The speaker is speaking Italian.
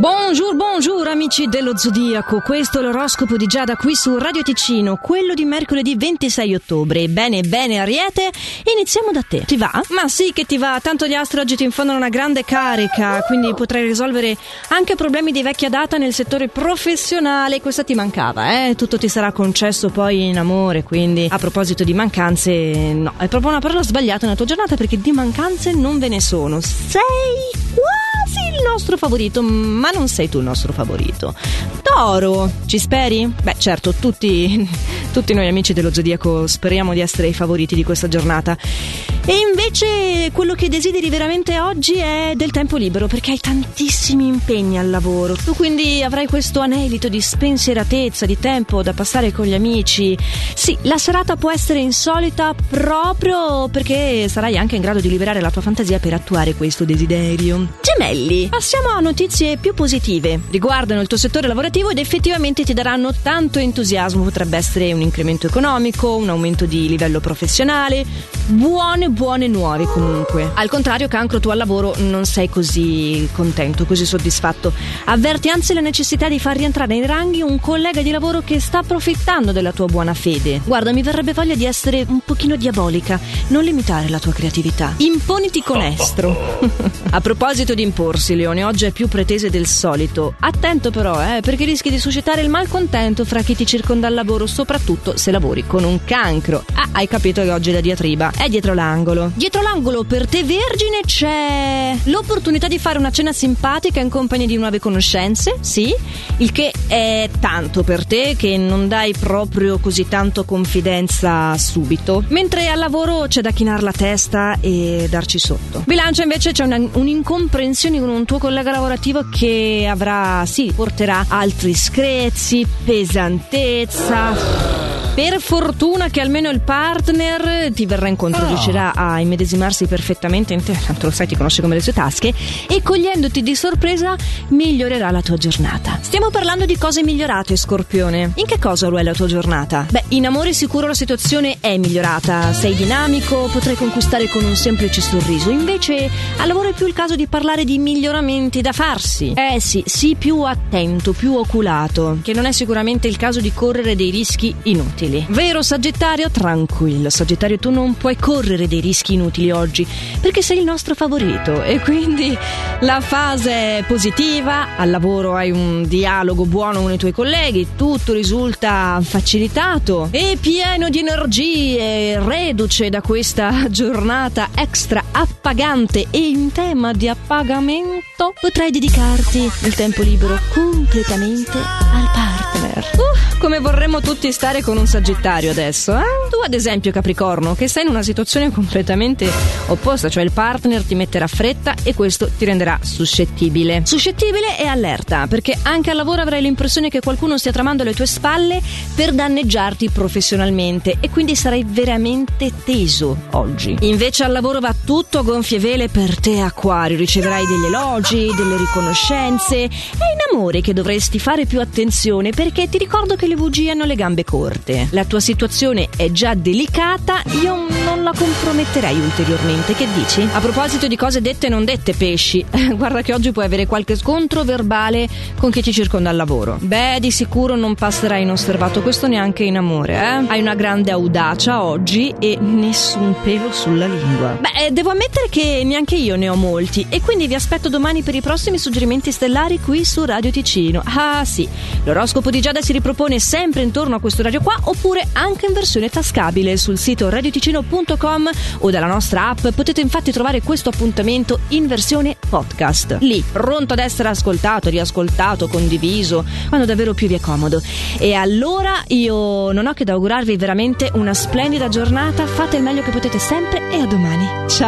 Bonjour, bonjour amici dello Zodiaco, questo è l'oroscopo di Giada qui su Radio Ticino, quello di mercoledì 26 ottobre. Bene, bene Ariete, iniziamo da te. Ti va? Ma sì che ti va, tanto gli astri oggi ti infondono una grande carica, quindi potrai risolvere anche problemi di vecchia data nel settore professionale, questa ti mancava, eh? Tutto ti sarà concesso poi in amore, quindi a proposito di mancanze, no, è proprio una parola sbagliata nella tua giornata perché di mancanze non ve ne sono. Sei quasi il nostro favorito, ma non sei tu il nostro favorito. Toro, ci speri? Beh, certo, tutti, tutti noi amici dello Zodiaco speriamo di essere i favoriti di questa giornata. E invece quello che desideri veramente oggi è del tempo libero perché hai tantissimi impegni al lavoro. Tu quindi avrai questo anelito di spensieratezza, di tempo da passare con gli amici. Sì, la serata può essere insolita proprio perché sarai anche in grado di liberare la tua fantasia per attuare questo desiderio. Gemelli, passiamo a notizie più positive. Riguardano il tuo settore lavorativo ed effettivamente ti daranno tanto entusiasmo. Potrebbe essere un incremento economico, un aumento di livello professionale, buone buone nuove comunque. Al contrario, cancro, tu al lavoro non sei così contento, così soddisfatto. Avverti anzi la necessità di far rientrare nei ranghi un collega di lavoro che sta approfittando della tua buona fede. Guarda, mi verrebbe voglia di essere un pochino diabolica. Non limitare la tua creatività. Imponiti con estro. A proposito di imporsi, Leone, oggi è più pretese del solito. Attento però, eh, perché rischi di suscitare il malcontento fra chi ti circonda al lavoro, soprattutto se lavori con un cancro. Ah, hai capito che oggi la diatriba è dietro l'angolo. Dietro l'angolo per te vergine c'è l'opportunità di fare una cena simpatica in compagnia di nuove conoscenze, sì, il che è tanto per te che non dai proprio così tanto confidenza subito. Mentre al lavoro c'è da chinare la testa e darci sotto. Bilancia invece c'è una, un'incomprensione con un tuo collega lavorativo che avrà, sì, porterà altri screzi, pesantezza. Per fortuna che almeno il partner ti verrà incontro, riuscirà a immedesimarsi perfettamente in te, tanto lo sai, ti conosce come le sue tasche, e cogliendoti di sorpresa migliorerà la tua giornata. Stiamo parlando di cose migliorate, Scorpione. In che cosa lo è la tua giornata? Beh, in amore sicuro la situazione è migliorata, sei dinamico, potrai conquistare con un semplice sorriso. Invece, al lavoro è più il caso di parlare di miglioramenti da farsi. Eh sì, sii più attento, più oculato, che non è sicuramente il caso di correre dei rischi inutili. Vero Sagittario? Tranquillo, Sagittario, tu non puoi correre dei rischi inutili oggi perché sei il nostro favorito e quindi la fase è positiva, al lavoro hai un dialogo buono con i tuoi colleghi, tutto risulta facilitato e pieno di energie, reduce da questa giornata extra appagante e in tema di appagamento, potrai dedicarti il tempo libero completamente al partner. Uh, come vorremmo tutti stare con un Sagittario adesso, eh? Tu ad esempio Capricorno, che sei in una situazione completamente opposta, cioè il partner ti metterà fretta e questo ti renderà suscettibile. Suscettibile e allerta, perché anche al lavoro avrai l'impressione che qualcuno stia tramando alle tue spalle per danneggiarti professionalmente e quindi sarai veramente teso oggi. Invece al lavoro va tutto a gonfie vele per te Acquario, riceverai degli elogi, delle riconoscenze. È in amore che dovresti fare più attenzione perché ti ricordo che le bugie hanno le gambe corte. La tua situazione è già delicata, io non la comprometterei ulteriormente, che dici? A proposito di cose dette e non dette, pesci, guarda che oggi puoi avere qualche scontro verbale con chi ti circonda al lavoro. Beh, di sicuro non passerai inosservato questo neanche in amore, eh? Hai una grande audacia oggi e nessun pelo sulla lingua. Beh, devo ammettere che neanche io ne ho molti e quindi vi aspetto domani per i prossimi suggerimenti stellari qui su Radio Ticino. Ah sì, l'oroscopo di Giada si ripropone sempre intorno a questo radio qua oppure anche in versione tascabile sul sito radioticino.com o dalla nostra app potete infatti trovare questo appuntamento in versione podcast. Lì, pronto ad essere ascoltato, riascoltato, condiviso, quando davvero più vi è comodo. E allora io non ho che da augurarvi veramente una splendida giornata, fate il meglio che potete sempre e a domani. Ciao!